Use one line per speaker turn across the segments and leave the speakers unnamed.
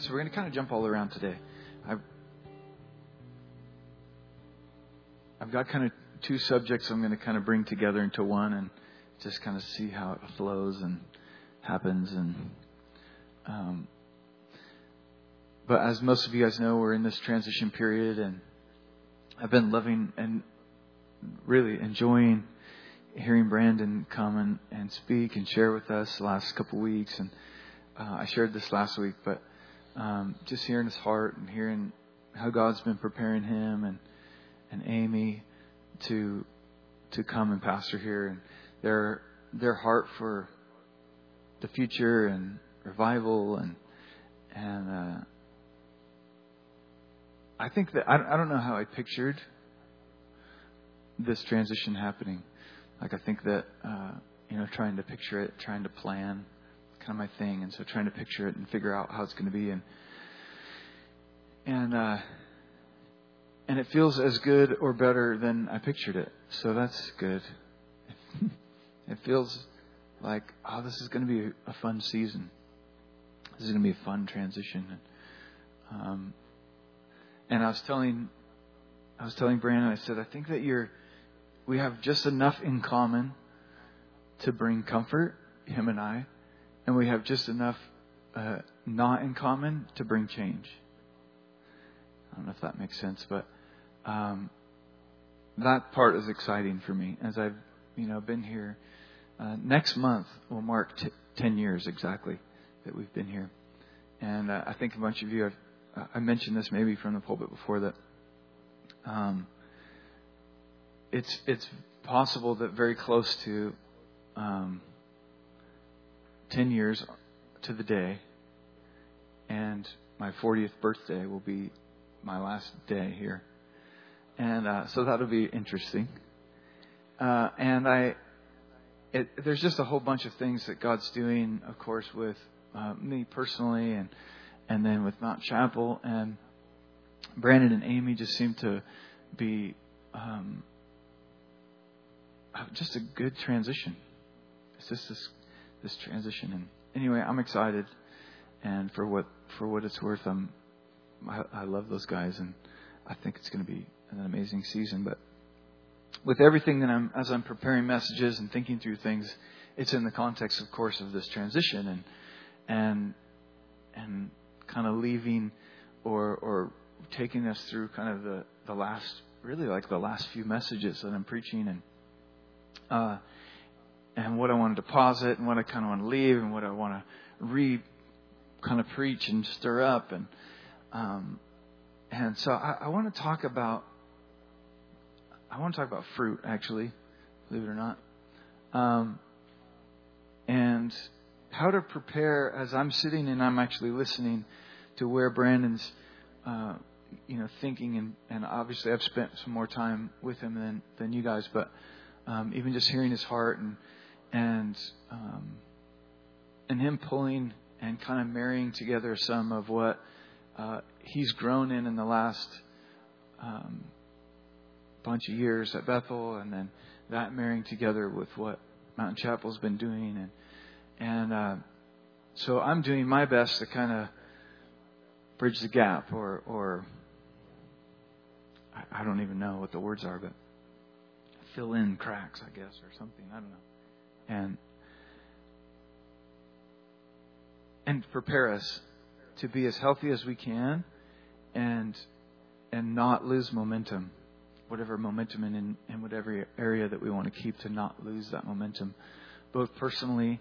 so we're going to kind of jump all around today. I've, I've got kind of two subjects I'm going to kind of bring together into one and just kind of see how it flows and happens. And um, but as most of you guys know, we're in this transition period, and I've been loving and really enjoying hearing Brandon come and, and speak and share with us the last couple of weeks. And uh, I shared this last week, but um, just hearing his heart and hearing how God's been preparing him and and Amy to to come and pastor here and their their heart for the future and revival and and uh, I think that I, I don't know how I pictured this transition happening. Like I think that uh, you know, trying to picture it, trying to plan, of my thing, and so trying to picture it and figure out how it's going to be, and and uh, and it feels as good or better than I pictured it. So that's good. it feels like oh, this is going to be a fun season. This is going to be a fun transition. Um, and I was telling, I was telling Brandon, I said, I think that you're we have just enough in common to bring comfort, him and I, and we have just enough uh, not in common to bring change. I don't know if that makes sense, but um, that part is exciting for me as I've you know been here. Uh, next month will mark t- ten years exactly that we've been here, and uh, I think a bunch of you have. Uh, I mentioned this maybe from the pulpit before that. Um, it's it's possible that very close to um, ten years to the day, and my 40th birthday will be my last day here, and uh, so that'll be interesting. Uh, and I, it, there's just a whole bunch of things that God's doing, of course, with uh, me personally, and and then with Mountain Chapel, and Brandon and Amy just seem to be um, just a good transition. It's just this this transition, and anyway, I'm excited, and for what for what it's worth, I'm I, I love those guys, and I think it's going to be an amazing season. But with everything that I'm as I'm preparing messages and thinking through things, it's in the context, of course, of this transition, and and and kind of leaving or or taking us through kind of the the last really like the last few messages that I'm preaching. And uh, and what I want to deposit and what I kind of want to leave and what I want to re kind of preach and stir up and um, and so I, I want to talk about I want to talk about fruit actually, believe it or not, um, and how to prepare as I'm sitting and I'm actually listening to where Brandon's uh, you know thinking and, and obviously I've spent some more time with him than than you guys, but um, even just hearing his heart and and um, and him pulling and kind of marrying together some of what uh, he's grown in in the last um, bunch of years at Bethel, and then that marrying together with what Mountain Chapel's been doing, and and uh, so I'm doing my best to kind of bridge the gap, or or I, I don't even know what the words are, but fill in cracks, I guess, or something. I don't know. And and prepare us to be as healthy as we can and and not lose momentum. Whatever momentum in, in whatever area that we want to keep to not lose that momentum, both personally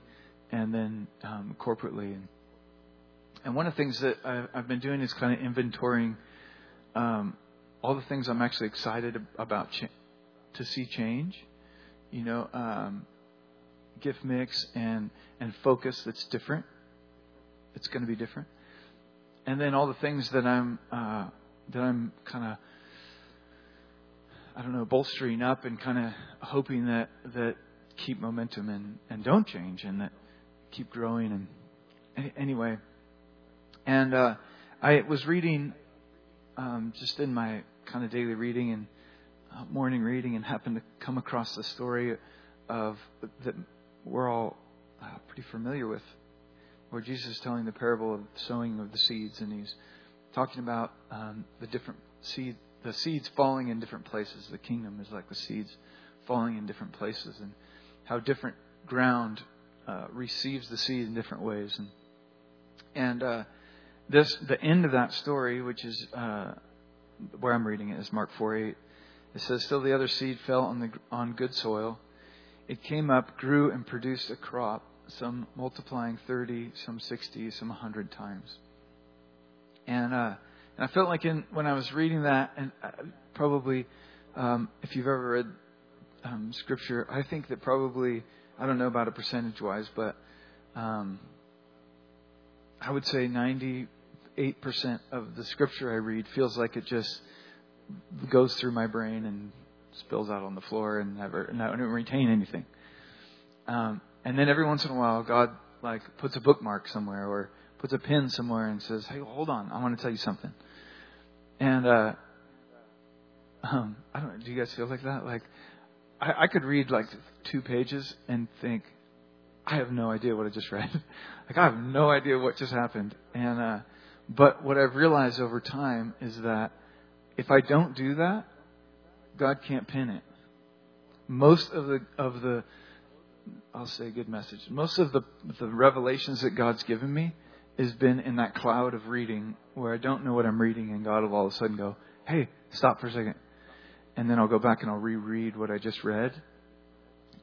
and then um, corporately. And, and one of the things that I've, been doing is kind of inventorying um, all the things I'm actually excited about to see change. You know, um, gift mix and and focus that's different. It's going to be different. And then all the things that I'm uh, that I'm kind of I don't know bolstering up and kind of hoping that that keep momentum and and don't change and that keep growing and anyway. And uh, I was reading um, just in my kind of daily reading and uh, morning reading and happened to come across the story of that we're all uh, pretty familiar with, where Jesus is telling the parable of sowing of the seeds, and he's talking about um, the different seed, the seeds falling in different places. The kingdom is like the seeds falling in different places, and how different ground uh, receives the seed in different ways. And and uh, this the end of that story, which is uh, where I'm reading it, is Mark four eight. It says, "Still the other seed fell on the on good soil. It came up, grew, and produced a crop, some multiplying thirty, some sixty, some hundred times." And uh, and I felt like in when I was reading that, and uh, probably um, if you've ever read um, scripture, I think that probably I don't know about it percentage wise, but um, I would say 98% of the scripture I read feels like it just goes through my brain and spills out on the floor and never, and I don't retain anything. Um, and then every once in a while, God like puts a bookmark somewhere or puts a pin somewhere and says, "Hey, hold on, I want to tell you something." And uh, um, I don't. Do you guys feel like that? Like I, I could read like two pages and think, I have no idea what I just read. like I have no idea what just happened. And uh, but what I've realized over time is that if I don't do that, God can't pin it. Most of the of the I'll say a good message. Most of the the revelations that God's given me has been in that cloud of reading where I don't know what I'm reading and God will all of a sudden go, "Hey, stop for a second and then I'll go back and I'll reread what I just read.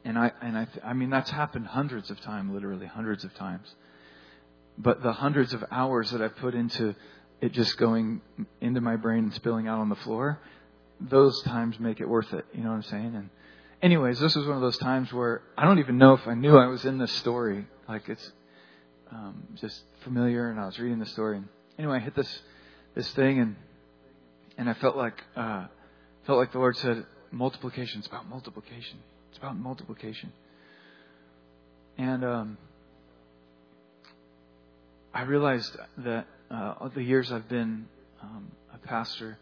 And I and I I mean that's happened hundreds of times, literally hundreds of times. But the hundreds of hours that I put into it just going into my brain and spilling out on the floor, those times make it worth it. You know what I'm saying? And anyways, this was one of those times where I don't even know if I knew I was in this story. Like it's um, just familiar, and I was reading the story. And anyway, I hit this this thing, and and I felt like uh, felt like the Lord said, multiplication. It's about multiplication. It's about multiplication. And um, I realized that uh, the years I've been um, a pastor,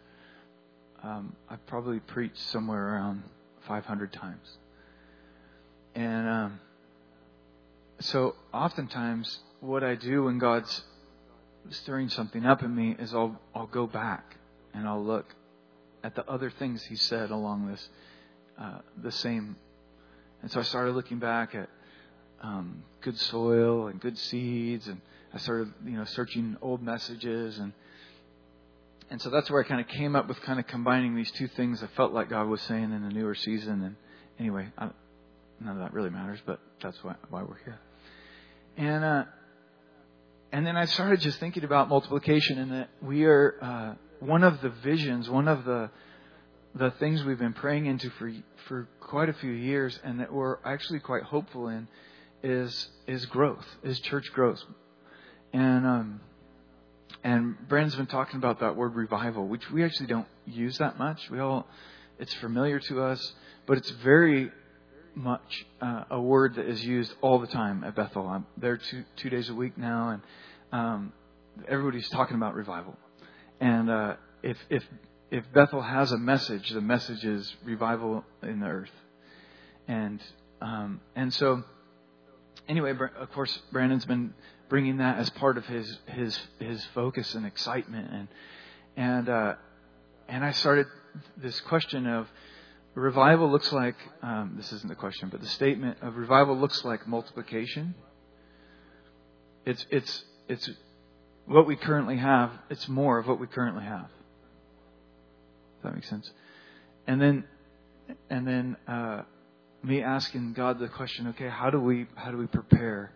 um, I've probably preached somewhere around 500 times. And um, so oftentimes, what I do when God's stirring something up in me is I'll I'll go back and I'll look at the other things he said along this uh, the same. And so I started looking back at um, good soil and good seeds, and I started you know searching old messages and. And so that's where I kind of came up with kind of combining these two things I felt like God was saying in a newer season. And anyway, I, none of that really matters, but that's why, why we're here. And uh, and then I started just thinking about multiplication and that we are uh, one of the visions, one of the the things we've been praying into for for quite a few years, and that we're actually quite hopeful in, is is growth, is church growth, and um, and Brandon's been talking about that word revival, which we actually don't use that much. We all, it's familiar to us, but it's very much uh, a word that is used all the time at Bethel. I'm there two two days a week now, and um, everybody's talking about revival. And uh, if if if Bethel has a message, the message is revival in the earth. And um, and so anyway, of course, Brandon's been bringing that as part of his his his focus and excitement, and and uh, and I started this question of revival looks like um, this isn't the question, but the statement of revival looks like multiplication. It's it's it's what we currently have, it's more of what we currently have. Does that make sense? And then, and then uh, me asking God the question, okay, how do we how do we prepare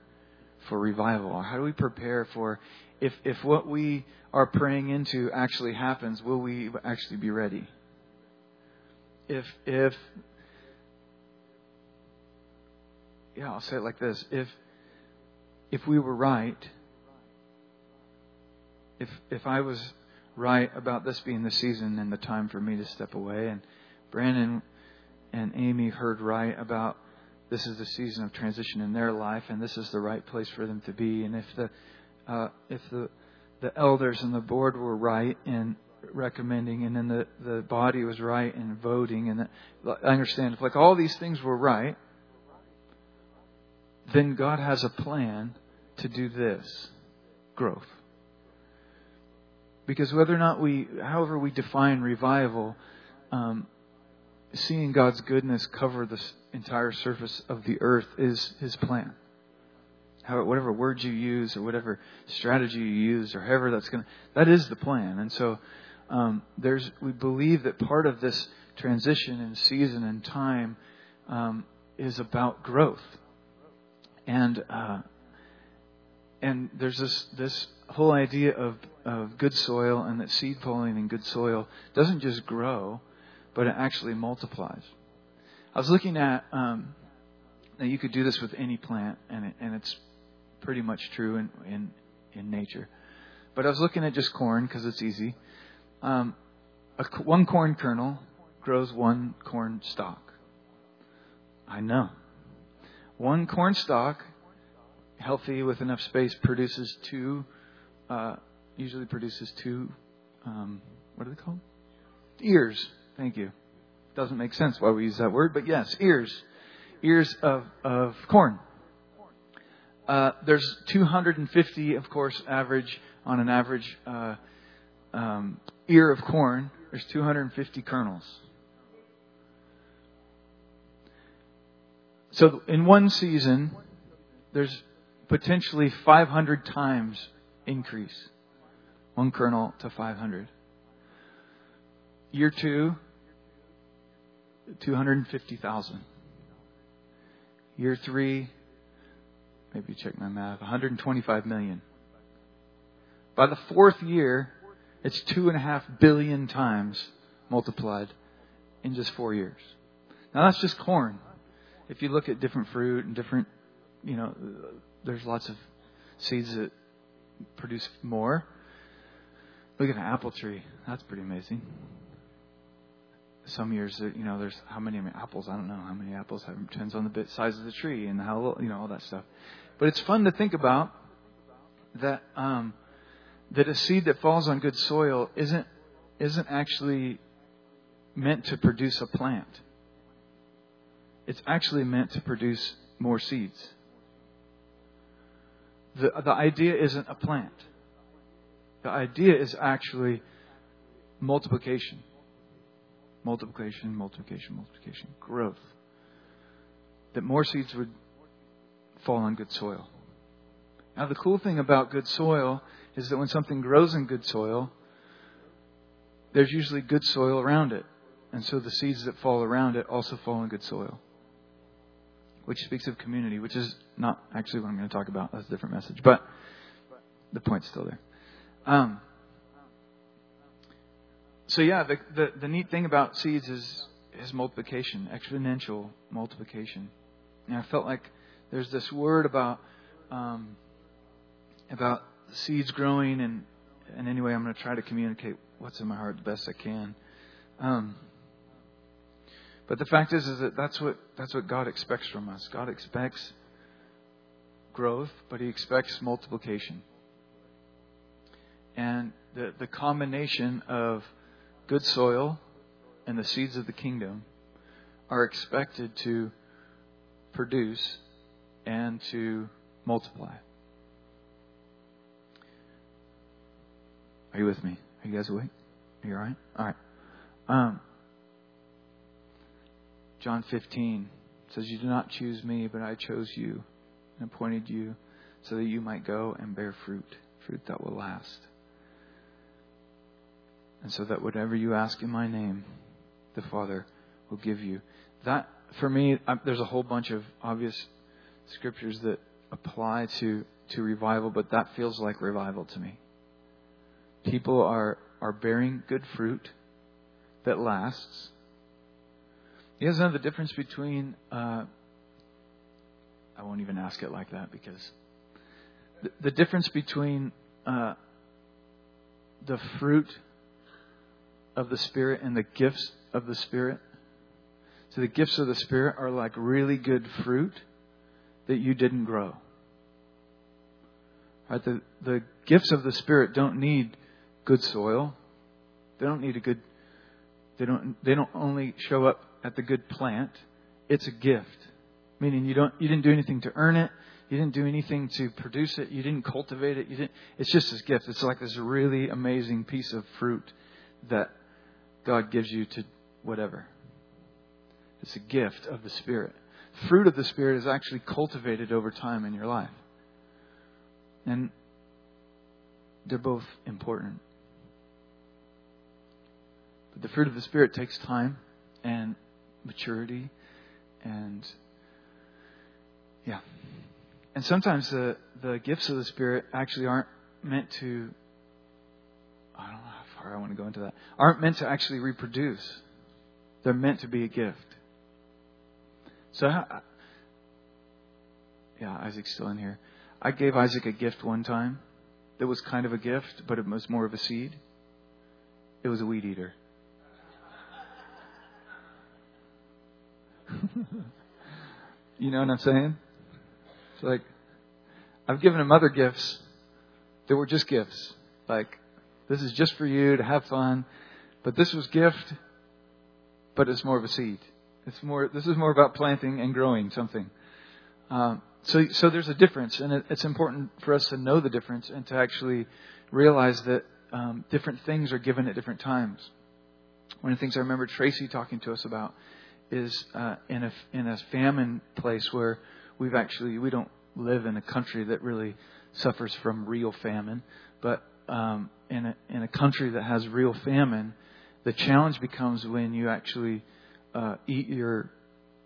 for revival? How do we prepare for if if what we are praying into actually happens, will we actually be ready? If if yeah, I'll say it like this: if if we were right if if I was right about this being the season and the time for me to step away, and Brandon and Amy heard right about this is the season of transition in their life, and this is the right place for them to be, and if the uh, if the the elders and the board were right in recommending, and then the the body was right in voting, and the, I understand if like all these things were right, then God has a plan to do this growth. Because whether or not we, however we define revival, um, seeing God's goodness cover the entire surface of the earth is His plan. Whatever words you use or whatever strategy you use or however that's going to, that is the plan. And so, um, there's, we believe that part of this transition and season and time um, is about growth. And uh, and there's this this whole idea of of good soil and that seed falling in good soil doesn't just grow, but it actually multiplies. I was looking at um, that you could do this with any plant, and it, and it's pretty much true in in in nature. But I was looking at just corn because it's easy. Um, a, one corn kernel grows one corn stalk. I know. One corn stalk, healthy with enough space, produces two, uh, usually produces two, um, what are they called? Ears. Thank you. Doesn't make sense why we use that word, but yes, ears. Ears of, of corn. Uh, there's 250, of course, average, on an average uh, um, ear of corn, there's 250 kernels. So in one season, there's potentially 500 times increase. One kernel to 500. Year two, 250,000. Year three, maybe check my math, 125 million. By the fourth year, it's two and a half billion times multiplied in just four years. Now that's just corn if you look at different fruit and different, you know, there's lots of seeds that produce more. Look at an apple tree. That's pretty amazing. Some years, you know, there's how many apples? I don't know how many apples. It depends on the size of the tree and how, you know, all that stuff. But it's fun to think about that um, that a seed that falls on good soil isn't isn't actually meant to produce a plant it's actually meant to produce more seeds. The, the idea isn't a plant. The idea is actually multiplication. Multiplication, multiplication, multiplication, growth. That more seeds would fall on good soil. Now, the cool thing about good soil is that when something grows in good soil, there's usually good soil around it. And so the seeds that fall around it also fall in good soil which speaks of community, which is not actually what I'm going to talk about. That's a different message, but the point's still there. Um, so yeah, the, the, the neat thing about seeds is is multiplication, exponential multiplication. And I felt like there's this word about um, about seeds growing, and and anyway, I'm going to try to communicate what's in my heart the best I can. Um, but the fact is, is that that's what, that's what God expects from us. God expects growth, but He expects multiplication. And the, the combination of good soil and the seeds of the kingdom are expected to produce and to multiply. Are you with me? Are you guys awake? Are you all right? All right. Um, John 15 says, You do not choose me, but I chose you and appointed you so that you might go and bear fruit, fruit that will last. And so that whatever you ask in my name, the Father will give you. That, for me, I, there's a whole bunch of obvious scriptures that apply to, to revival, but that feels like revival to me. People are, are bearing good fruit that lasts you guys know the difference between, uh, I won't even ask it like that because the, the difference between uh, the fruit of the Spirit and the gifts of the Spirit. So the gifts of the Spirit are like really good fruit that you didn't grow. Right? The, the gifts of the Spirit don't need good soil. They don't need a good, they don't, they don't only show up at the good plant, it's a gift. Meaning you don't you didn't do anything to earn it. You didn't do anything to produce it. You didn't cultivate it. You didn't it's just this gift. It's like this really amazing piece of fruit that God gives you to whatever. It's a gift of the Spirit. Fruit of the Spirit is actually cultivated over time in your life. And they're both important. But the fruit of the Spirit takes time and maturity and yeah. And sometimes the, the gifts of the Spirit actually aren't meant to I don't know far I want to go into that. Aren't meant to actually reproduce. They're meant to be a gift. So, yeah, Isaac's still in here. I gave Isaac a gift one time that was kind of a gift, but it was more of a seed. It was a weed eater. you know what I'm saying? It's like, I've given him other gifts that were just gifts. Like, this is just for you to have fun. But this was gift, but it's more of a seed. It's more. This is more about planting and growing something. Um, so, so there's a difference, and it, it's important for us to know the difference and to actually realize that um, different things are given at different times. One of the things I remember Tracy talking to us about is uh, in a in a famine place where we've actually we don't live in a country that really suffers from real famine, but um, in a in a country that has real famine, the challenge becomes when you actually uh, eat your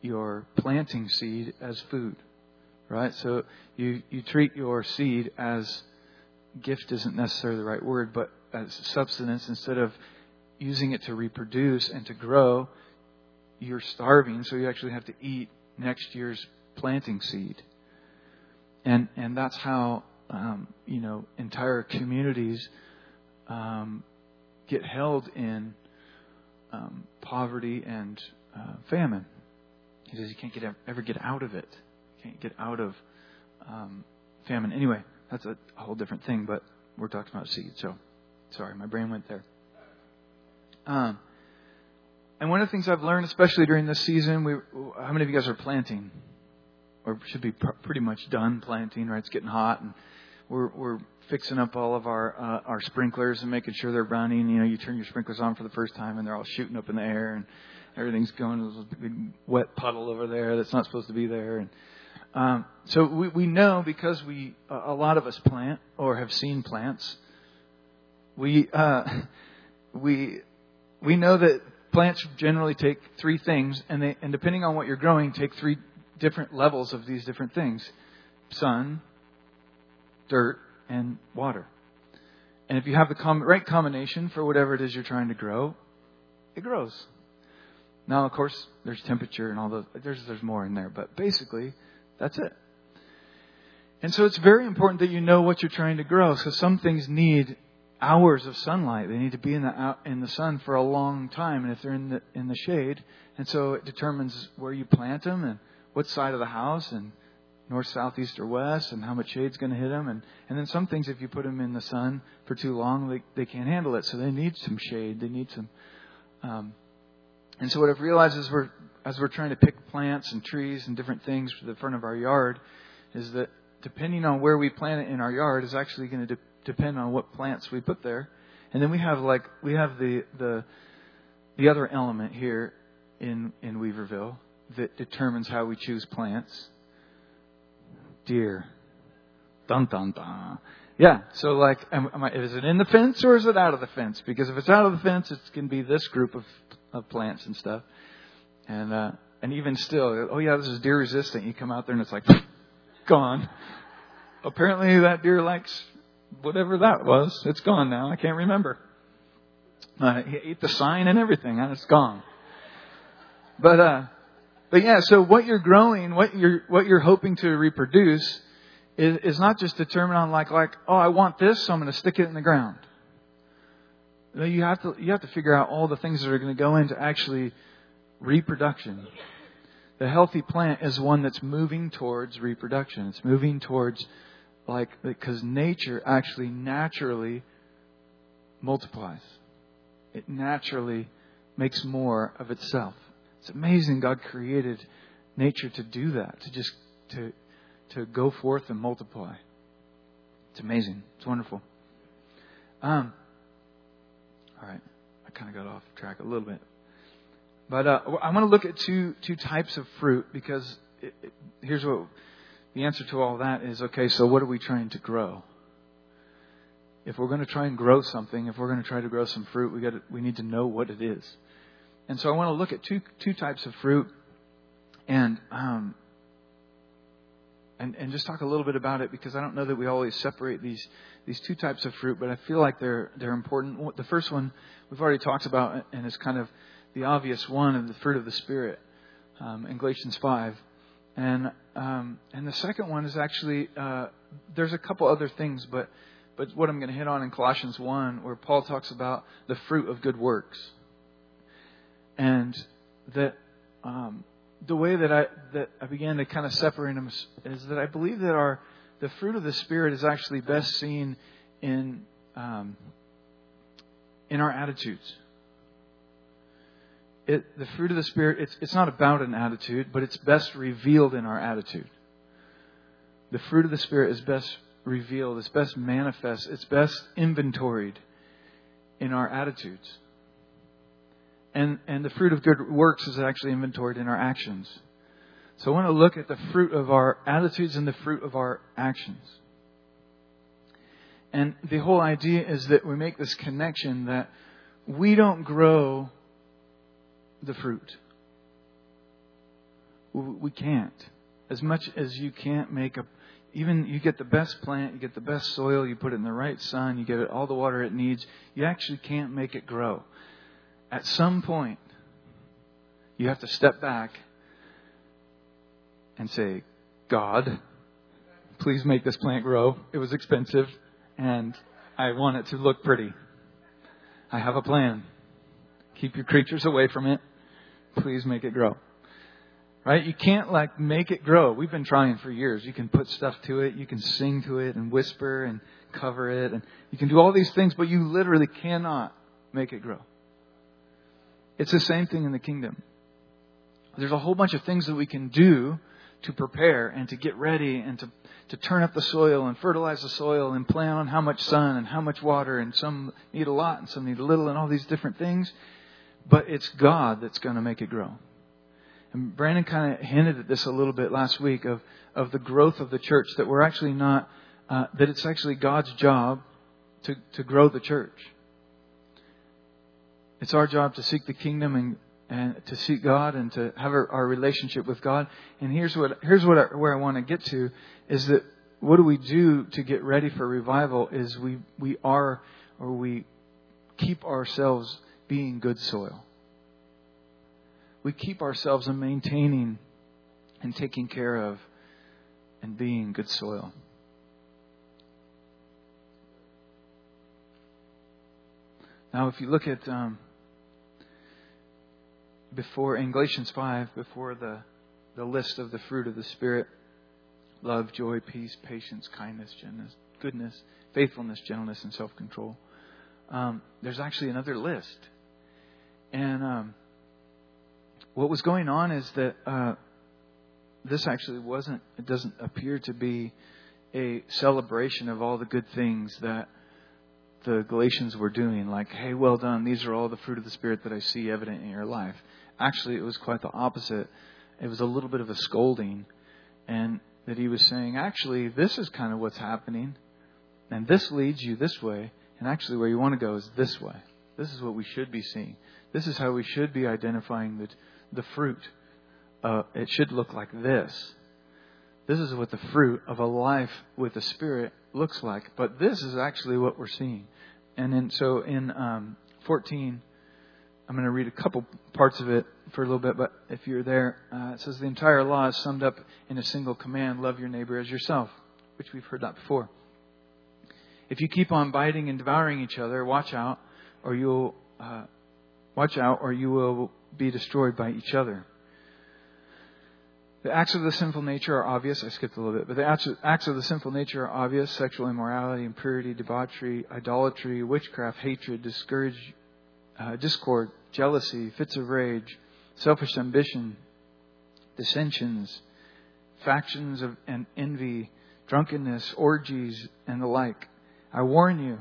your planting seed as food, right? So you you treat your seed as gift isn't necessarily the right word, but as substance instead of using it to reproduce and to grow, you're starving, so you actually have to eat next year's planting seed. And and that's how um, you know entire communities um, get held in um, poverty and uh, famine. He says you can't get ever get out of it. You can't get out of um, famine. Anyway, that's a, whole different thing. But we're talking about seed. So sorry, my brain went there. Um, and one of the things I've learned, especially during this season, we, how many of you guys are planting, or should be pr- pretty much done planting? Right, it's getting hot, and we're we're fixing up all of our uh, our sprinklers and making sure they're running. You know, you turn your sprinklers on for the first time, and they're all shooting up in the air, and everything's going. There's a big wet puddle over there that's not supposed to be there, and um, so we we know because we a lot of us plant or have seen plants. We uh, we we know that plants generally take three things, and they and depending on what you're growing, take three different levels of these different things: sun, dirt, and water. And if you have the com- right combination for whatever it is you're trying to grow, it grows. Now, of course, there's temperature and all those. There's there's more in there, but basically, that's it. And so it's very important that you know what you're trying to grow. So some things need hours of sunlight. They need to be in the in the sun for a long time, and if they're in the in the shade, and so it determines where you plant them and what side of the house and north, south, east, or west, and how much shade's going to hit them. And, and then some things, if you put them in the sun for too long, they, they can't handle it. So they need some shade. They need some. Um, and so what I've realized is we're, as we're trying to pick plants and trees and different things for the front of our yard, is that depending on where we plant it in our yard is actually going to de- depend on what plants we put there. And then we have like we have the the the other element here in in Weaverville that determines how we choose plants deer. Dun dun dun. Yeah. So like, am, am I, is it in the fence or is it out of the fence? Because if it's out of the fence, it's to be this group of of plants and stuff. And uh, and even still, oh yeah, this is deer resistant. You come out there and it's like gone. Apparently that deer likes whatever that was. It's gone now. I can't remember. Uh, he ate the sign and everything, and it's gone. But uh, but yeah, so what you're growing, what you're what you're hoping to reproduce, is, is not just determined on like like oh I want this, so I'm going to stick it in the ground. You have to you have to figure out all the things that are going to go into actually reproduction. The healthy plant is one that's moving towards reproduction. It's moving towards like because nature actually naturally multiplies. It naturally makes more of itself. It's amazing God created nature to do that, to just to to go forth and multiply. It's amazing. It's wonderful. Um, all right, I kind of got off track a little bit, but uh, I want to look at two two types of fruit because it, it, here's what the answer to all that is. Okay, so what are we trying to grow? If we're going to try and grow something, if we're going to try to grow some fruit, we got we need to know what it is. And so I want to look at two two types of fruit, and um, and, and just talk a little bit about it because I don't know that we always separate these these two types of fruit, but I feel like they're they're important. The first one we've already talked about, and it's kind of the obvious one of the fruit of the spirit um, in Galatians five, and um, and the second one is actually uh, there's a couple other things, but but what I'm going to hit on in Colossians one, where Paul talks about the fruit of good works, and that um, the way that I that I began to kind of separate them is that I believe that our the fruit of the spirit is actually best seen in um, in our attitudes. It, the fruit of the spirit it's it's not about an attitude, but it's best revealed in our attitude. The fruit of the spirit is best revealed, it's best manifest, it's best inventoried in our attitudes. And, and the fruit of good works is actually inventoried in our actions. So I want to look at the fruit of our attitudes and the fruit of our actions. And the whole idea is that we make this connection that we don't grow the fruit. We can't. As much as you can't make a, even you get the best plant, you get the best soil, you put it in the right sun, you give it all the water it needs, you actually can't make it grow at some point, you have to step back and say, God, please make this plant grow. It was expensive, and I want it to look pretty. I have a plan. Keep your creatures away from it. Please make it grow. Right? You can't like make it grow. We've been trying for years. You can put stuff to it, you can sing to it and whisper and cover it and you can do all these things, but you literally cannot make it grow. It's the same thing in the kingdom. There's a whole bunch of things that we can do to prepare and to get ready and to, to turn up the soil and fertilize the soil and plan on how much sun and how much water and some need a lot and some need a little and all these different things. But it's God that's going to make it grow. And Brandon kind of hinted at this a little bit last week of, of the growth of the church that we're actually not, uh, that it's actually God's job to, to grow the church. It's our job to seek the kingdom and, and to seek God and to have our, our relationship with God. And here's what here's what I, where I want to get to is that what do we do to get ready for revival? Is we we are or we keep ourselves being good soil. We keep ourselves in maintaining and taking care of and being good soil. Now, if you look at um, before in Galatians 5, before the, the list of the fruit of the Spirit love, joy, peace, patience, kindness, gentleness, goodness, faithfulness, gentleness, and self control. Um, there's actually another list. And um, what was going on is that uh, this actually wasn't, it doesn't appear to be a celebration of all the good things that the Galatians were doing. Like, hey, well done. These are all the fruit of the Spirit that I see evident in your life. Actually, it was quite the opposite. It was a little bit of a scolding, and that he was saying, actually, this is kind of what's happening, and this leads you this way, and actually, where you want to go is this way. This is what we should be seeing. This is how we should be identifying the, the fruit. Uh, it should look like this. This is what the fruit of a life with the Spirit looks like. But this is actually what we're seeing. And then, so in um, 14, I'm going to read a couple parts of it for a little bit, but if you're there, uh, it says the entire law is summed up in a single command love your neighbor as yourself, which we've heard that before. If you keep on biting and devouring each other, watch out, or you'll uh, watch out, or you will be destroyed by each other. The acts of the sinful nature are obvious. I skipped a little bit, but the acts of the sinful nature are obvious: sexual immorality, impurity, debauchery, idolatry, witchcraft, hatred, discourage, uh, discord, jealousy, fits of rage, selfish ambition, dissensions, factions of and envy, drunkenness, orgies, and the like. I warn you,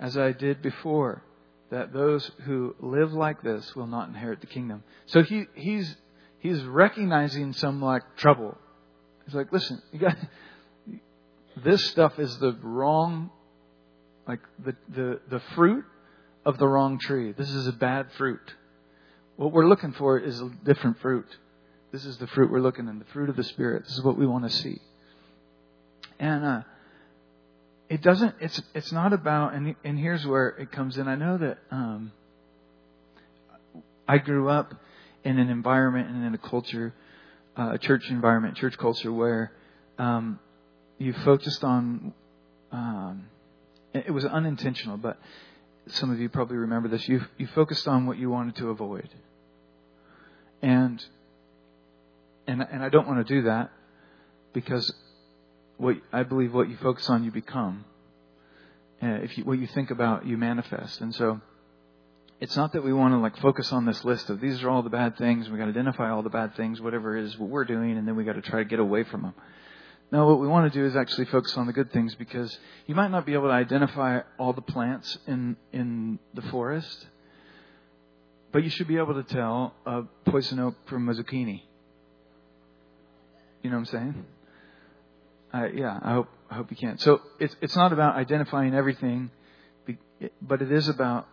as I did before, that those who live like this will not inherit the kingdom. So he, he's he's recognizing some like trouble. He's like, listen, you got this stuff is the wrong, like the the the fruit of the wrong tree. This is a bad fruit. What we're looking for is a different fruit. This is the fruit we're looking in, the fruit of the Spirit. This is what we want to see. And uh, it doesn't. It's it's not about. And and here's where it comes in. I know that um, I grew up in an environment and in a culture, uh, a church environment, church culture where um, you focused on. Um, it was unintentional, but some of you probably remember this. You you focused on what you wanted to avoid, and and and I don't want to do that because what I believe what you focus on, you become. Uh, if you, what you think about, you manifest. And so, it's not that we want to like focus on this list of these are all the bad things. We got to identify all the bad things, whatever it is what we're doing, and then we got to try to get away from them. No, what we want to do is actually focus on the good things because you might not be able to identify all the plants in in the forest, but you should be able to tell a poison oak from a zucchini. You know what I'm saying? Yeah, I hope I hope you can. So it's it's not about identifying everything, but it is about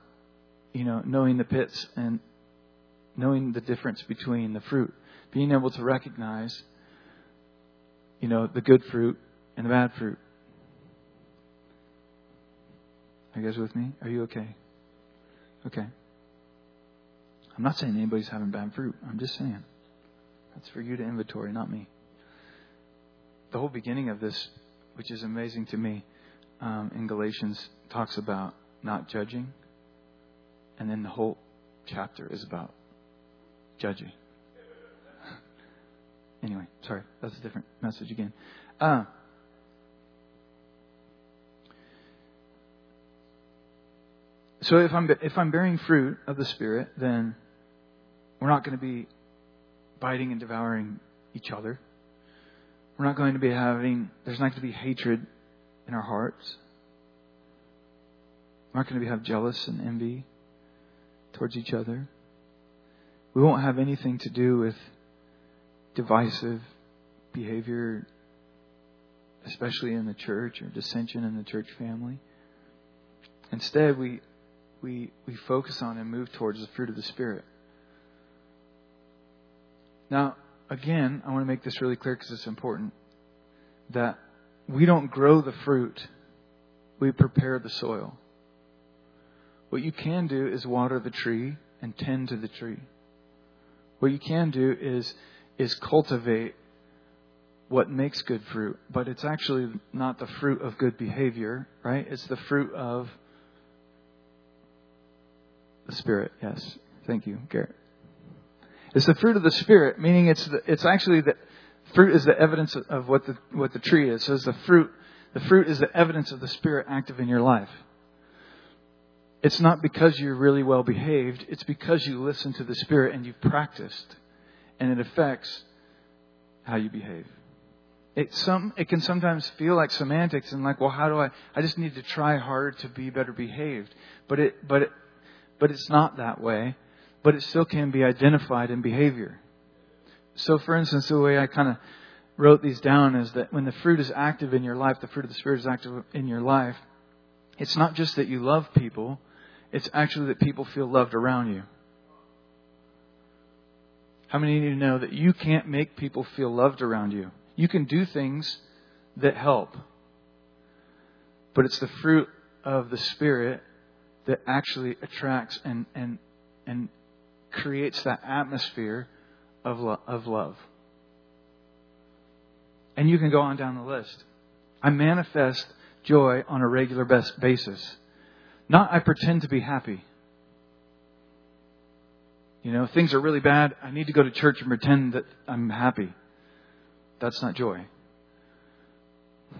you know knowing the pits and knowing the difference between the fruit, being able to recognize you know the good fruit and the bad fruit. Are you guys with me? Are you okay? Okay. I'm not saying anybody's having bad fruit. I'm just saying that's for you to inventory, not me the whole beginning of this, which is amazing to me, um, in Galatians, talks about not judging, and then the whole chapter is about judging. Anyway, sorry, that's a different message again. Uh, so if I'm if I'm bearing fruit of the Spirit, then we're not going to be biting and devouring each other. We're not going to be having, there's not going to be hatred in our hearts. We're not going to be have jealous and envy towards each other. We won't have anything to do with divisive behavior, especially in the church or dissension in the church family. Instead, we, we, we focus on and move towards the fruit of the Spirit. Now, again, I want to make this really clear because it's important that we don't grow the fruit, we prepare the soil. What you can do is water the tree and tend to the tree. What you can do is is cultivate what makes good fruit, but it's actually not the fruit of good behavior, right? It's the fruit of the Spirit. Yes. Thank you, Garrett. It's the fruit of the Spirit, meaning it's the, it's actually the fruit is the evidence of what the what the tree is. So it's the fruit. The fruit is the evidence of the Spirit active in your life. It's not because you're really well behaved. It's because you listen to the Spirit and you've practiced, and it affects how you behave. It some it can sometimes feel like semantics and like, well, how do I? I just need to try harder to be better behaved. But it but it but it's not that way but it still can be identified in behavior. So, for instance, the way I kind of wrote these down is that when the fruit is active in your life, the fruit of the Spirit is active in your life, it's not just that you love people, it's actually that people feel loved around you. How many of you know that you can't make people feel loved around you? You can do things that help, but it's the fruit of the Spirit that actually attracts and, and, and creates that atmosphere of, lo- of love. And you can go on down the list. I manifest joy on a regular basis. Not I pretend to be happy. You know, things are really bad. I need to go to church and pretend that I'm happy. That's not joy.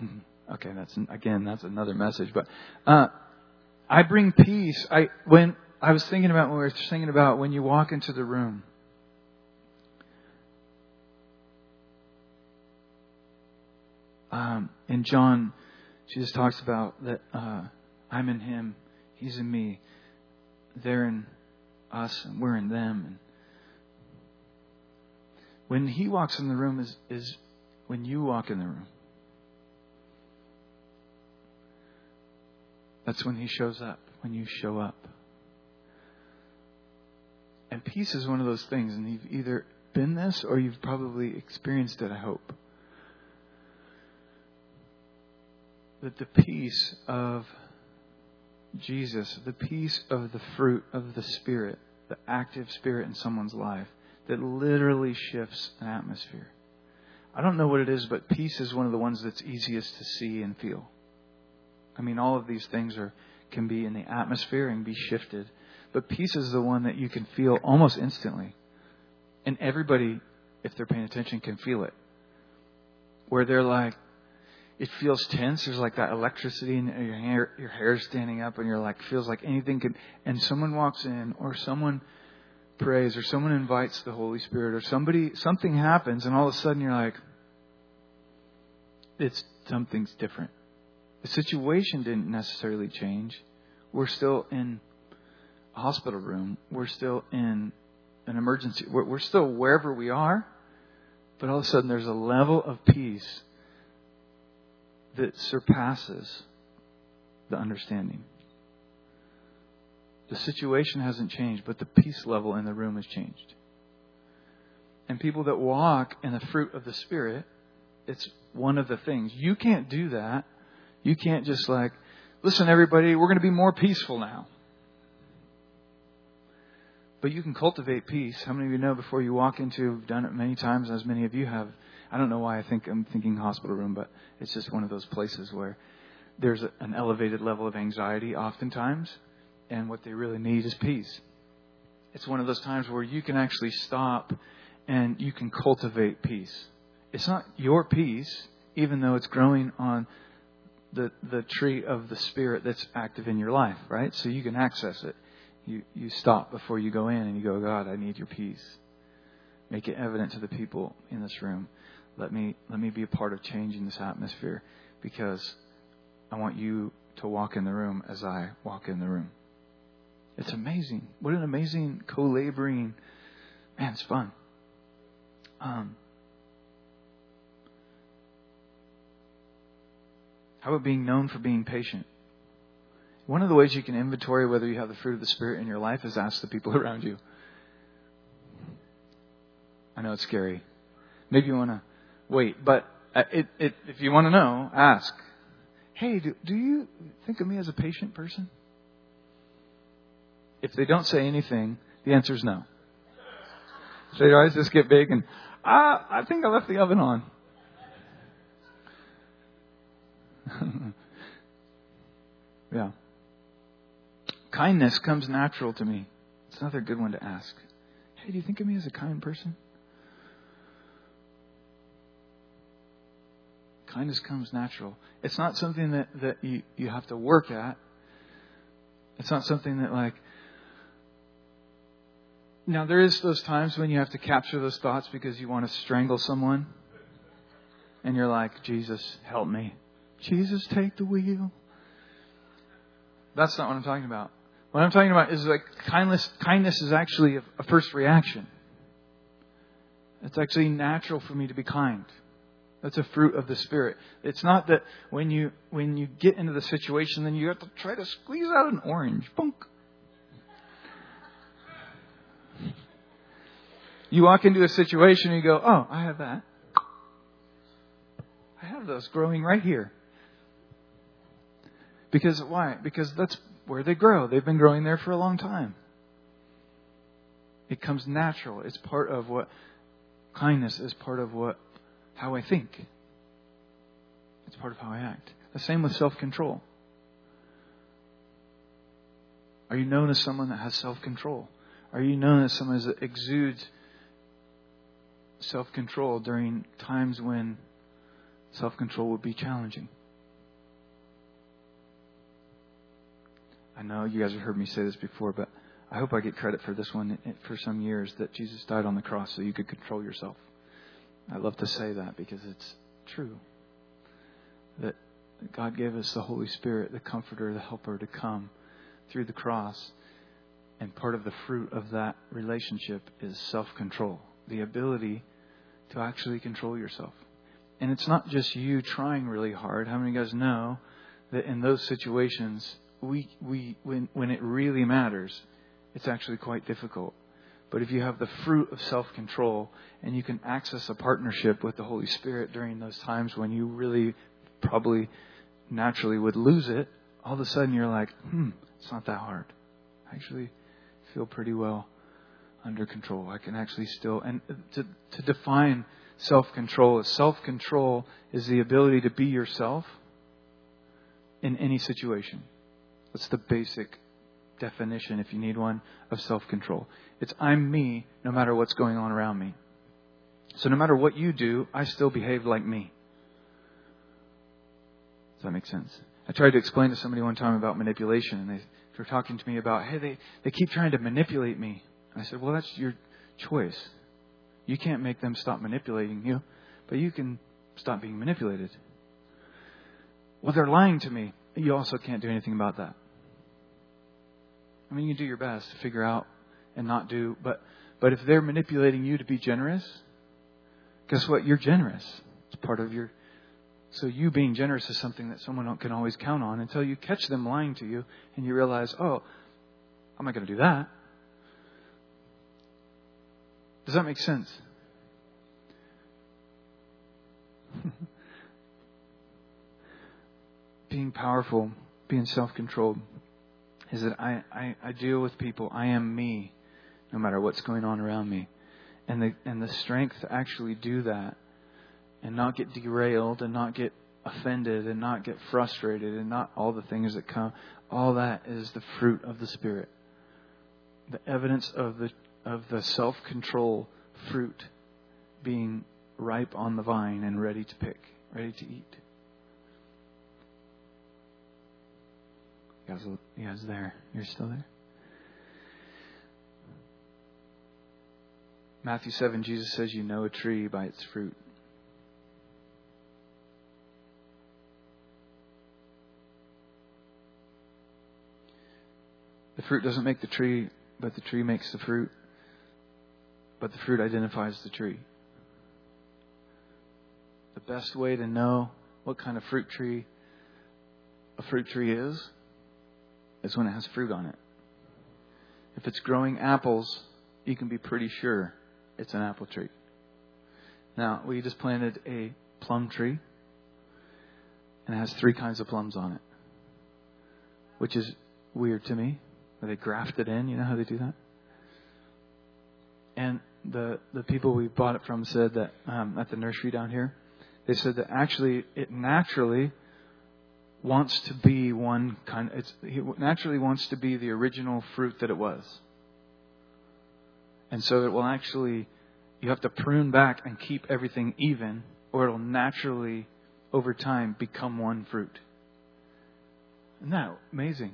okay, that's again, that's another message. But uh, I bring peace. I when I was thinking about when we were thinking about when you walk into the room. Um, and John, Jesus talks about that uh, I'm in Him, He's in me. They're in us, and we're in them. And when He walks in the room is is when you walk in the room. That's when He shows up. When you show up. And peace is one of those things, and you've either been this or you've probably experienced it, I hope. That the peace of Jesus, the peace of the fruit of the Spirit, the active Spirit in someone's life, that literally shifts an atmosphere. I don't know what it is, but peace is one of the ones that's easiest to see and feel. I mean, all of these things are can be in the atmosphere and be shifted. But peace is the one that you can feel almost instantly. And everybody, if they're paying attention, can feel it. Where they're like, it feels tense. There's like that electricity in your hair, your hair standing up, and you're like, feels like anything could. And someone walks in, or someone prays, or someone invites the Holy Spirit, or somebody, something happens, and all of a sudden you're like, it's something's different. The situation didn't necessarily change. We're still in a hospital room. We're still in an emergency. We're, we're still wherever we are, but all of a sudden there's a level of peace that surpasses the understanding. The situation hasn't changed, but the peace level in the room has changed. And people that walk in the fruit of the Spirit, it's one of the things. You can't do that you can't just like, listen, everybody, we're going to be more peaceful now. But you can cultivate peace. How many of you know before you walk into, I've done it many times, as many of you have. I don't know why I think I'm thinking hospital room, but it's just one of those places where there's an elevated level of anxiety oftentimes, and what they really need is peace. It's one of those times where you can actually stop and you can cultivate peace. It's not your peace, even though it's growing on the, the tree of the Spirit that's active in your life, right? So you can access it. You, you stop before you go in and you go, God, I need your peace. Make it evident to the people in this room. Let me, let me be a part of changing this atmosphere because I want you to walk in the room as I walk in the room. It's amazing. What an amazing co laboring. Man, it's fun. Um, How about being known for being patient? One of the ways you can inventory whether you have the fruit of the Spirit in your life is ask the people around you. I know it's scary. Maybe you want to wait, but uh, it, it, if you want to know, ask. Hey, do, do you think of me as a patient person? If they don't say anything, the answer is no. So your eyes just get big and, ah, I think I left the oven on. yeah. Kindness comes natural to me. It's another good one to ask. Hey, do you think of me as a kind person? Kindness comes natural. It's not something that, that you, you have to work at. It's not something that like now there is those times when you have to capture those thoughts because you want to strangle someone and you're like, Jesus, help me. Jesus, take the wheel. That's not what I'm talking about. What I'm talking about is like kindness. Kindness is actually a, a first reaction. It's actually natural for me to be kind. That's a fruit of the spirit. It's not that when you when you get into the situation, then you have to try to squeeze out an orange. Bunk. You walk into a situation and you go, "Oh, I have that. I have those growing right here." Because why? Because that's where they grow. They've been growing there for a long time. It comes natural. It's part of what kindness is part of what how I think. It's part of how I act. The same with self-control. Are you known as someone that has self-control? Are you known as someone that exudes self-control during times when self-control would be challenging? I know you guys have heard me say this before, but I hope I get credit for this one for some years that Jesus died on the cross so you could control yourself. I love to say that because it's true. that God gave us the Holy Spirit, the Comforter, the Helper, to come through the cross. And part of the fruit of that relationship is self control, the ability to actually control yourself. And it's not just you trying really hard. How many of you guys know that in those situations, we, we, when, when it really matters, it's actually quite difficult. But if you have the fruit of self control and you can access a partnership with the Holy Spirit during those times when you really probably naturally would lose it, all of a sudden you're like, hmm, it's not that hard. I actually feel pretty well under control. I can actually still, and to, to define self control is self control is the ability to be yourself in any situation. That's the basic definition, if you need one, of self control. It's I'm me no matter what's going on around me. So no matter what you do, I still behave like me. Does that make sense? I tried to explain to somebody one time about manipulation, and they were talking to me about, hey, they, they keep trying to manipulate me. And I said, well, that's your choice. You can't make them stop manipulating you, but you can stop being manipulated. Well, they're lying to me. You also can't do anything about that. I mean, you can do your best to figure out and not do, but but if they're manipulating you to be generous, guess what? You're generous. It's part of your. So you being generous is something that someone can always count on until you catch them lying to you and you realize, oh, I'm not going to do that. Does that make sense? being powerful, being self controlled, is that I, I, I deal with people. I am me, no matter what's going on around me. And the, and the strength to actually do that and not get derailed and not get offended and not get frustrated and not all the things that come, all that is the fruit of the Spirit. The evidence of the of the self control fruit being ripe on the vine and ready to pick, ready to eat. You guys, you guys there? You're still there? Matthew 7, Jesus says, You know a tree by its fruit. The fruit doesn't make the tree, but the tree makes the fruit but the fruit identifies the tree. The best way to know what kind of fruit tree a fruit tree is is when it has fruit on it. If it's growing apples, you can be pretty sure it's an apple tree. Now, we just planted a plum tree, and it has three kinds of plums on it, which is weird to me. They graft it in, you know how they do that? And the the people we bought it from said that um, at the nursery down here, they said that actually it naturally wants to be one kind. It's, it naturally wants to be the original fruit that it was, and so it will actually. You have to prune back and keep everything even, or it'll naturally, over time, become one fruit. Isn't that amazing?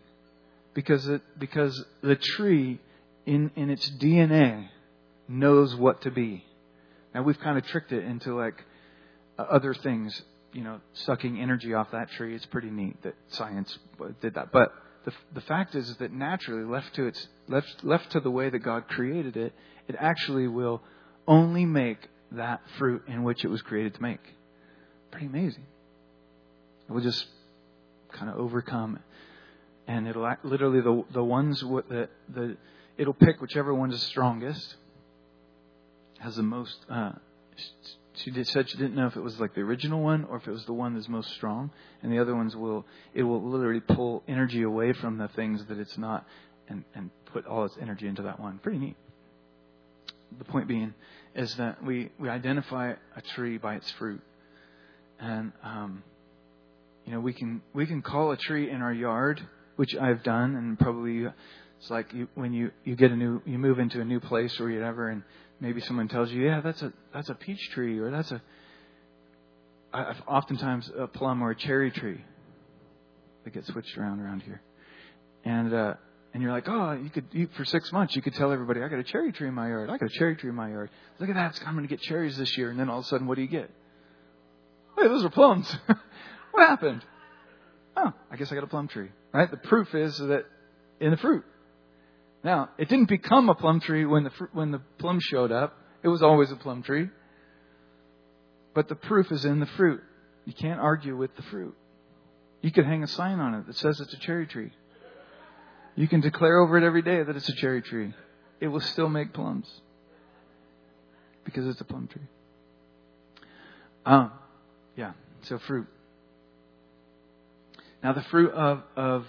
Because it because the tree in in its DNA knows what to be. Now we've kind of tricked it into like other things, you know, sucking energy off that tree. It's pretty neat that science did that. But the the fact is is that naturally, left to its left left to the way that God created it, it actually will only make that fruit in which it was created to make. Pretty amazing. It will just kind of overcome, and it'll act, literally the the ones that the it'll pick whichever one is strongest has the most. Uh, she did, said she didn't know if it was like the original one or if it was the one that's most strong, and the other ones will it will literally pull energy away from the things that it's not, and and put all its energy into that one. Pretty neat. The point being is that we we identify a tree by its fruit, and um, you know we can we can call a tree in our yard, which I've done, and probably it's like you, when you you get a new you move into a new place or whatever, and maybe someone tells you, yeah, that's a that's a peach tree or that's a I've oftentimes a plum or a cherry tree that gets switched around around here, and uh, and you're like, oh, you could you, for six months you could tell everybody, I got a cherry tree in my yard, I got a cherry tree in my yard. Look at that, I'm going to get cherries this year, and then all of a sudden, what do you get? Hey, those are plums. What happened? Oh, I guess I got a plum tree. Right? The proof is that in the fruit. Now, it didn't become a plum tree when the when the plum showed up. It was always a plum tree. But the proof is in the fruit. You can't argue with the fruit. You could hang a sign on it that says it's a cherry tree. You can declare over it every day that it's a cherry tree. It will still make plums because it's a plum tree. Um, yeah, so fruit. Now, the fruit of, of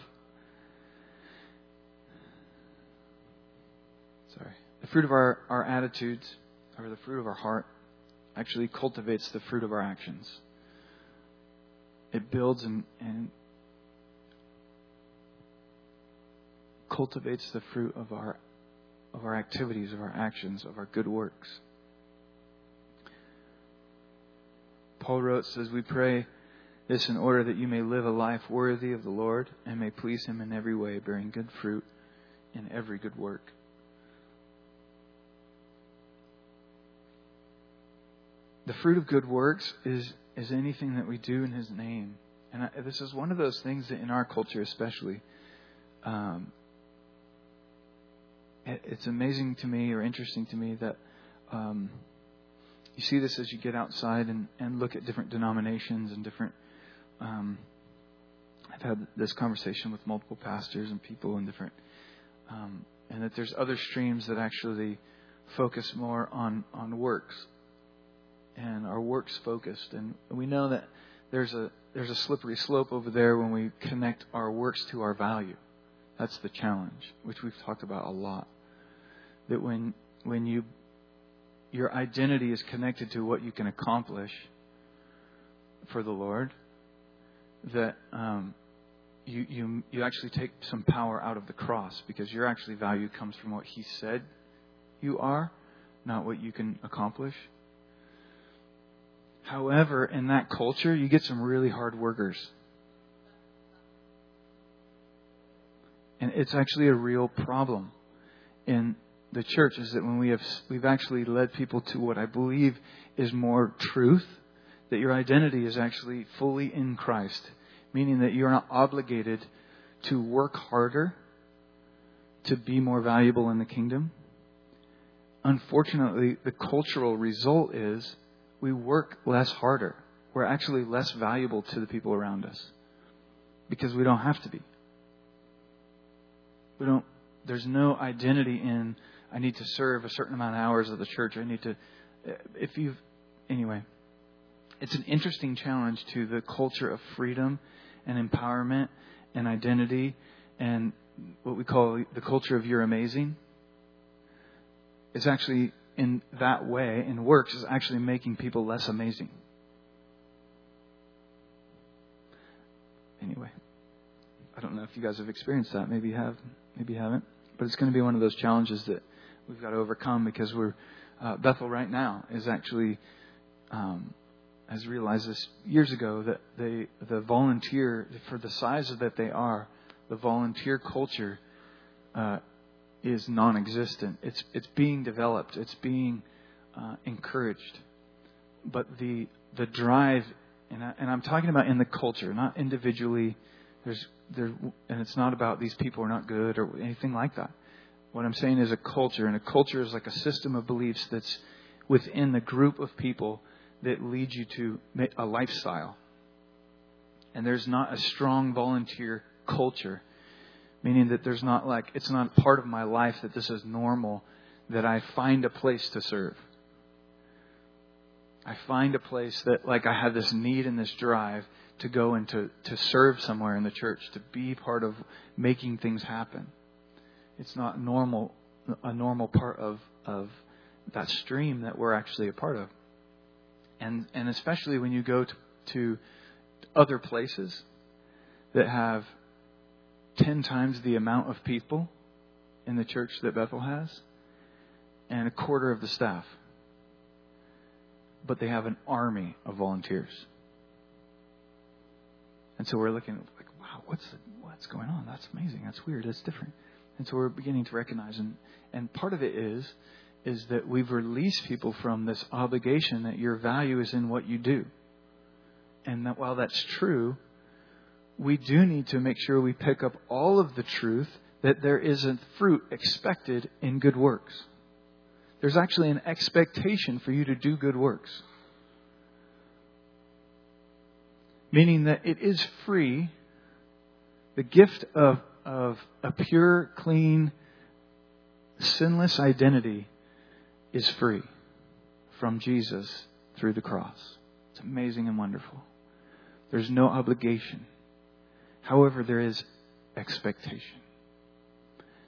fruit of our, our attitudes or the fruit of our heart actually cultivates the fruit of our actions. It builds and, and cultivates the fruit of our of our activities, of our actions, of our good works. Paul wrote, says, We pray this in order that you may live a life worthy of the Lord and may please Him in every way, bearing good fruit in every good work. The fruit of good works is, is anything that we do in His name. And I, this is one of those things that in our culture, especially, um, it's amazing to me or interesting to me that um, you see this as you get outside and, and look at different denominations and different. Um, I've had this conversation with multiple pastors and people in different, um, and that there's other streams that actually focus more on on works and our works focused, and we know that there's a there's a slippery slope over there when we connect our works to our value. That's the challenge, which we've talked about a lot. That when when you your identity is connected to what you can accomplish for the Lord, that um, you you you actually take some power out of the cross because your actually value comes from what He said you are, not what you can accomplish. However, in that culture, you get some really hard workers. And it's actually a real problem in the church is that when we have we've actually led people to what I believe is more truth, that your identity is actually fully in Christ, meaning that you're not obligated to work harder to be more valuable in the kingdom. Unfortunately, the cultural result is we work less harder. We're actually less valuable to the people around us because we don't have to be. We don't, there's no identity in, I need to serve a certain amount of hours of the church. I need to, if you've, anyway, it's an interesting challenge to the culture of freedom and empowerment and identity and what we call the culture of you're amazing. It's actually in that way, in works, is actually making people less amazing. Anyway, I don't know if you guys have experienced that. Maybe you have. Maybe you haven't. But it's going to be one of those challenges that we've got to overcome because we're uh, Bethel right now is actually um, has realized this years ago that they the volunteer for the size that they are, the volunteer culture uh, is non-existent. It's it's being developed. It's being uh, encouraged, but the the drive and I, and I'm talking about in the culture, not individually. There's there, and it's not about these people are not good or anything like that. What I'm saying is a culture, and a culture is like a system of beliefs that's within the group of people that leads you to a lifestyle. And there's not a strong volunteer culture, meaning that there's not like, it's not part of my life that this is normal, that I find a place to serve. I find a place that, like, I have this need and this drive to go and to, to serve somewhere in the church, to be part of making things happen. It's not normal, a normal part of, of that stream that we're actually a part of. And, and especially when you go to, to other places that have 10 times the amount of people in the church that Bethel has and a quarter of the staff. But they have an army of volunteers. And so we're looking like, wow, what's what's going on? That's amazing. That's weird. That's different. And so we're beginning to recognize, and and part of it is is that we've released people from this obligation that your value is in what you do. and that while that's true, we do need to make sure we pick up all of the truth that there isn't fruit expected in good works. There's actually an expectation for you to do good works. Meaning that it is free. The gift of, of a pure, clean, sinless identity is free from Jesus through the cross. It's amazing and wonderful. There's no obligation. However, there is expectation.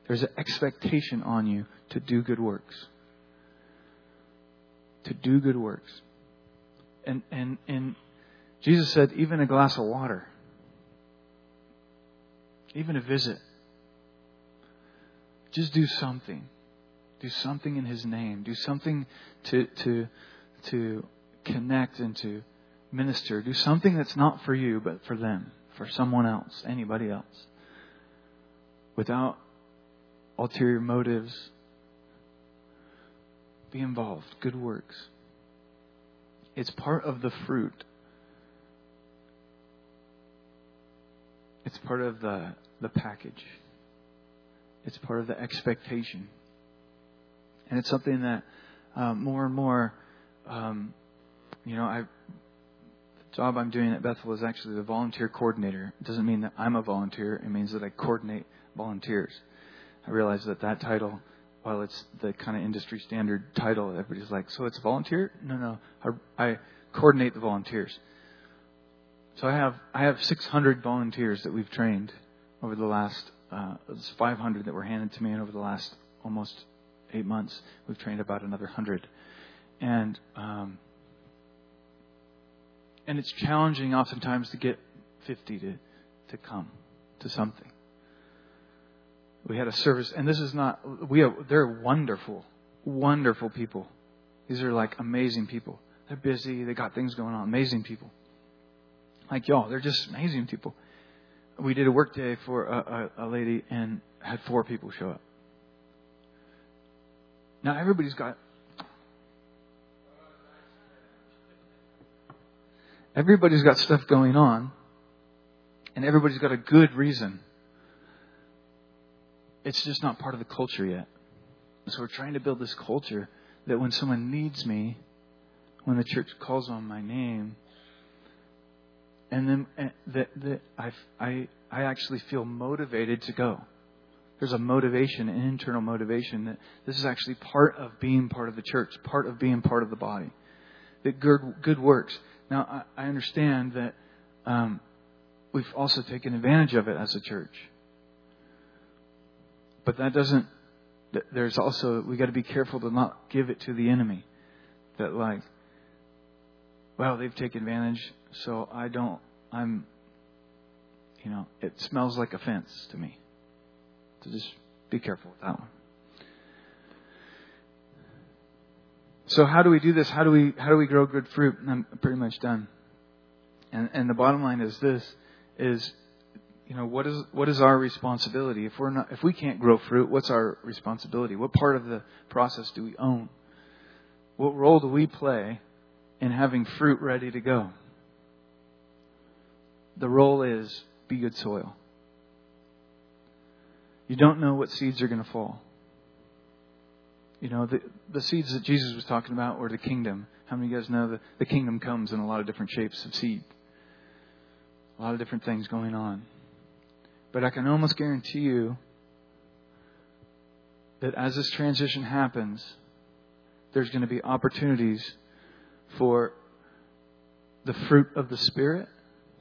There's an expectation on you to do good works. To do good works. And, and, and Jesus said, even a glass of water, even a visit, just do something. Do something in His name. Do something to, to, to connect and to minister. Do something that's not for you, but for them, for someone else, anybody else. Without ulterior motives. Be involved. Good works. It's part of the fruit. It's part of the, the package. It's part of the expectation. And it's something that um, more and more, um, you know, I, job I'm doing at Bethel is actually the volunteer coordinator. It doesn't mean that I'm a volunteer. It means that I coordinate volunteers. I realize that that title, while it's the kind of industry standard title, everybody's like, so it's a volunteer? No, no. I, I coordinate the volunteers. So I have I have 600 volunteers that we've trained over the last uh, 500 that were handed to me, and over the last almost eight months, we've trained about another 100. And um, and it's challenging oftentimes to get 50 to to come to something. We had a service, and this is not we have, they're wonderful, wonderful people. These are like amazing people. They're busy. They got things going on. Amazing people like y'all. They're just amazing people. We did a work day for a, a, a lady and had four people show up. Now everybody's got everybody's got stuff going on, and everybody's got a good reason. It's just not part of the culture yet. So we're trying to build this culture that when someone needs me, when the church calls on my name, and then uh, that that I I I actually feel motivated to go. There's a motivation, an internal motivation that this is actually part of being part of the church, part of being part of the body. That good good works. Now I, I understand that um, we've also taken advantage of it as a church, but that doesn't. There's also we got to be careful to not give it to the enemy. That like, well, they've taken advantage so I don't, I'm, you know, it smells like offense to me. So just be careful with that one. So how do we do this? How do we how do we grow good fruit? I'm pretty much done. And and the bottom line is this is you know what is what is our responsibility if we're not if we can't grow fruit what's our responsibility what part of the process do we own what role do we play in having fruit ready to go the role is be good soil. You don't know what seeds are going to fall. You know, the, the seeds that Jesus was talking about were the kingdom. How many of you guys know that the kingdom comes in a lot of different shapes of seed? A lot of different things going on. But I can almost guarantee you that as this transition happens, there's going to be opportunities for the fruit of the Spirit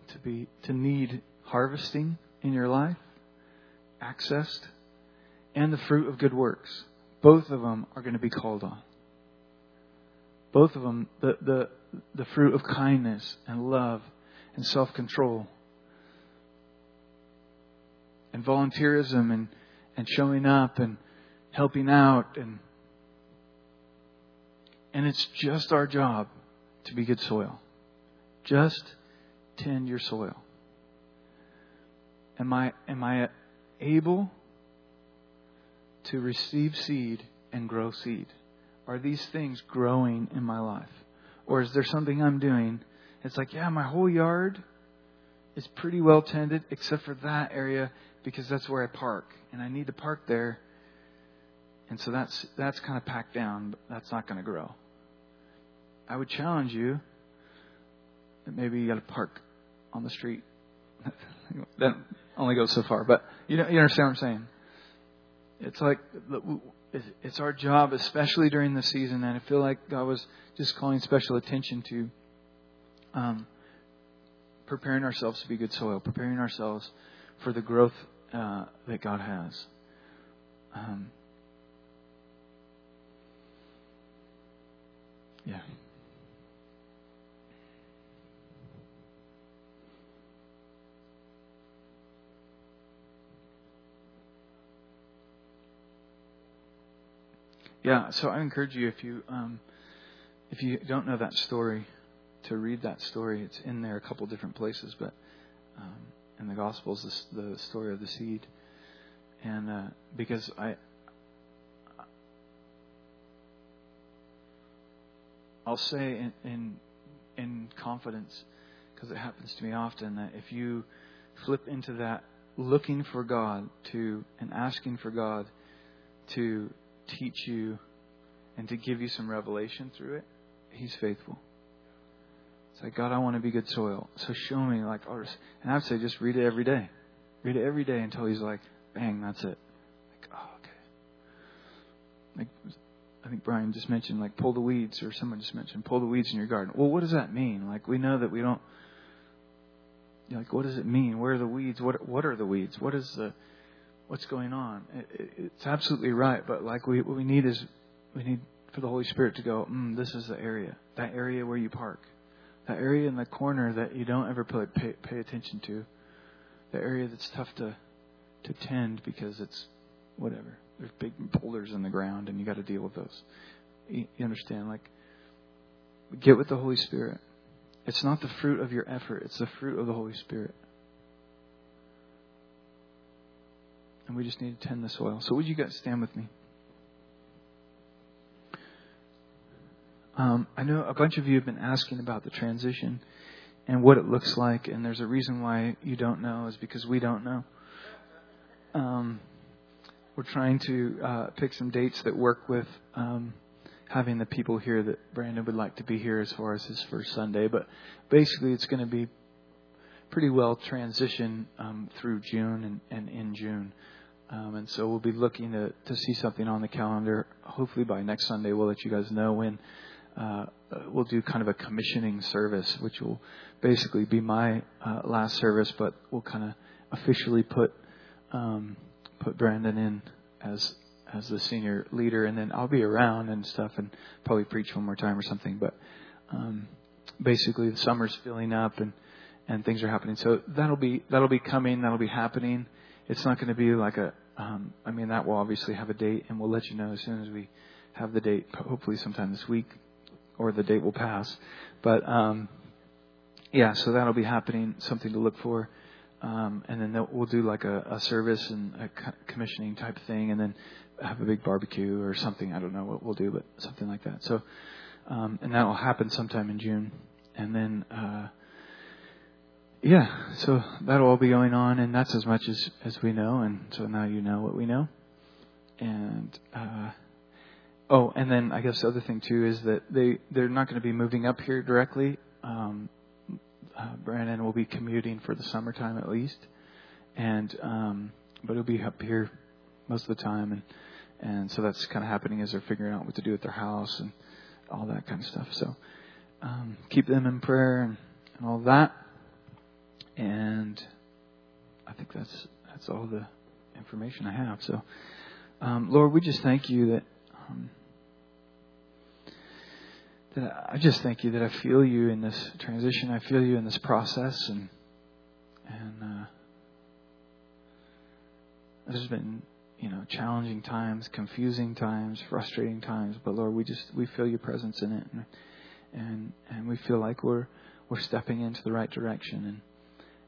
to be to need harvesting in your life, accessed, and the fruit of good works. Both of them are going to be called on. Both of them, the, the, the fruit of kindness and love and self control and volunteerism and, and showing up and helping out and and it's just our job to be good soil. Just tend your soil? Am I, am I able to receive seed and grow seed? Are these things growing in my life? Or is there something I'm doing It's like, yeah, my whole yard is pretty well tended except for that area because that's where I park and I need to park there. And so that's that's kind of packed down, but that's not going to grow. I would challenge you that maybe you got to park on the street. that only goes so far, but you know you understand what I'm saying. It's like it's our job, especially during the season, and I feel like God was just calling special attention to um, preparing ourselves to be good soil, preparing ourselves for the growth uh, that God has. Um, yeah. Yeah, so I encourage you if you um, if you don't know that story, to read that story. It's in there a couple different places, but um, in the Gospels, the, the story of the seed, and uh, because I. I'll say in in, in confidence, because it happens to me often, that if you flip into that looking for God to and asking for God to teach you and to give you some revelation through it, He's faithful. It's like, God, I want to be good soil. So show me, like, oh, and I would say just read it every day. Read it every day until He's like, bang, that's it. Like, oh, okay. Like, I think Brian just mentioned, like, pull the weeds, or someone just mentioned, pull the weeds in your garden. Well, what does that mean? Like, we know that we don't. Like, what does it mean? Where are the weeds? What What are the weeds? What is the what's going on. It, it's absolutely right, but like we what we need is we need for the Holy Spirit to go. Mm, this is the area, that area where you park, that area in the corner that you don't ever pay, pay, attention to, the area that's tough to to tend because it's whatever. There's big boulders in the ground, and you got to deal with those. You understand? Like, get with the Holy Spirit. It's not the fruit of your effort; it's the fruit of the Holy Spirit. And we just need to tend the soil. So, would you guys stand with me? Um, I know a bunch of you have been asking about the transition and what it looks like, and there's a reason why you don't know is because we don't know. Um, we're trying to uh, pick some dates that work with um, having the people here that Brandon would like to be here as far as his first Sunday, but basically it's going to be pretty well transition um, through June and, and in June. Um, and so we'll be looking to, to see something on the calendar. Hopefully by next Sunday, we'll let you guys know when uh, we'll do kind of a commissioning service, which will basically be my uh, last service, but we'll kind of officially put um, put Brandon in as as the senior leader, and then I'll be around and stuff, and probably preach one more time or something. But um, basically, the summer's filling up, and and things are happening. So that'll be that'll be coming. That'll be happening. It's not going to be like a. Um, I mean, that will obviously have a date, and we'll let you know as soon as we have the date. Hopefully, sometime this week, or the date will pass. But um, yeah, so that'll be happening. Something to look for. Um, and then we'll do like a, a service and a commissioning type thing, and then have a big barbecue or something. I don't know what we'll do, but something like that. So, um, and that will happen sometime in June, and then. Uh, yeah, so that'll all be going on, and that's as much as as we know, and so now you know what we know. And uh, oh, and then I guess the other thing too is that they they're not going to be moving up here directly. Um, uh, Brandon will be commuting for the summertime at least, and um, but he'll be up here most of the time, and and so that's kind of happening as they're figuring out what to do with their house and all that kind of stuff. So um, keep them in prayer and, and all that. And I think that's that's all the information I have. So, um, Lord, we just thank you that um, that I just thank you that I feel you in this transition. I feel you in this process, and and uh, there's been you know challenging times, confusing times, frustrating times. But Lord, we just we feel your presence in it, and and and we feel like we're we're stepping into the right direction and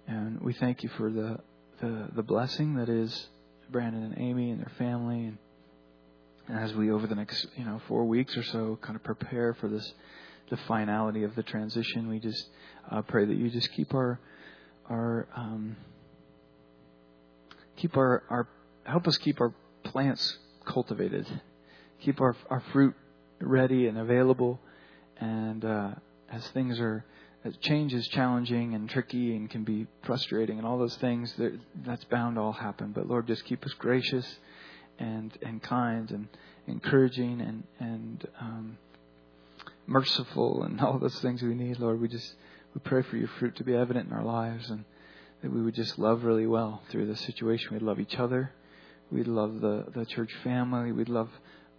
and we thank you for the, the, the blessing that is Brandon and Amy and their family. And, as we, over the next, you know, four weeks or so, kind of prepare for this, the finality of the transition. We just uh, pray that you just keep our our um, keep our, our help us keep our plants cultivated, keep our our fruit ready and available, and uh, as things are change is challenging and tricky and can be frustrating and all those things that's bound to all happen. But Lord, just keep us gracious and and kind and encouraging and and um, merciful and all those things we need, Lord. We just we pray for your fruit to be evident in our lives and that we would just love really well through this situation. We'd love each other. We'd love the, the church family. We'd love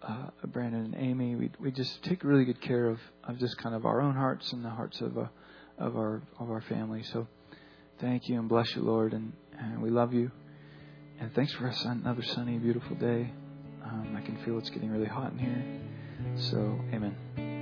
uh, Brandon and Amy. We'd, we just take really good care of, of just kind of our own hearts and the hearts of, uh, of, our, of our family. So thank you and bless you, Lord. And, and we love you. And thanks for another sunny, beautiful day. Um, I can feel it's getting really hot in here. So, amen.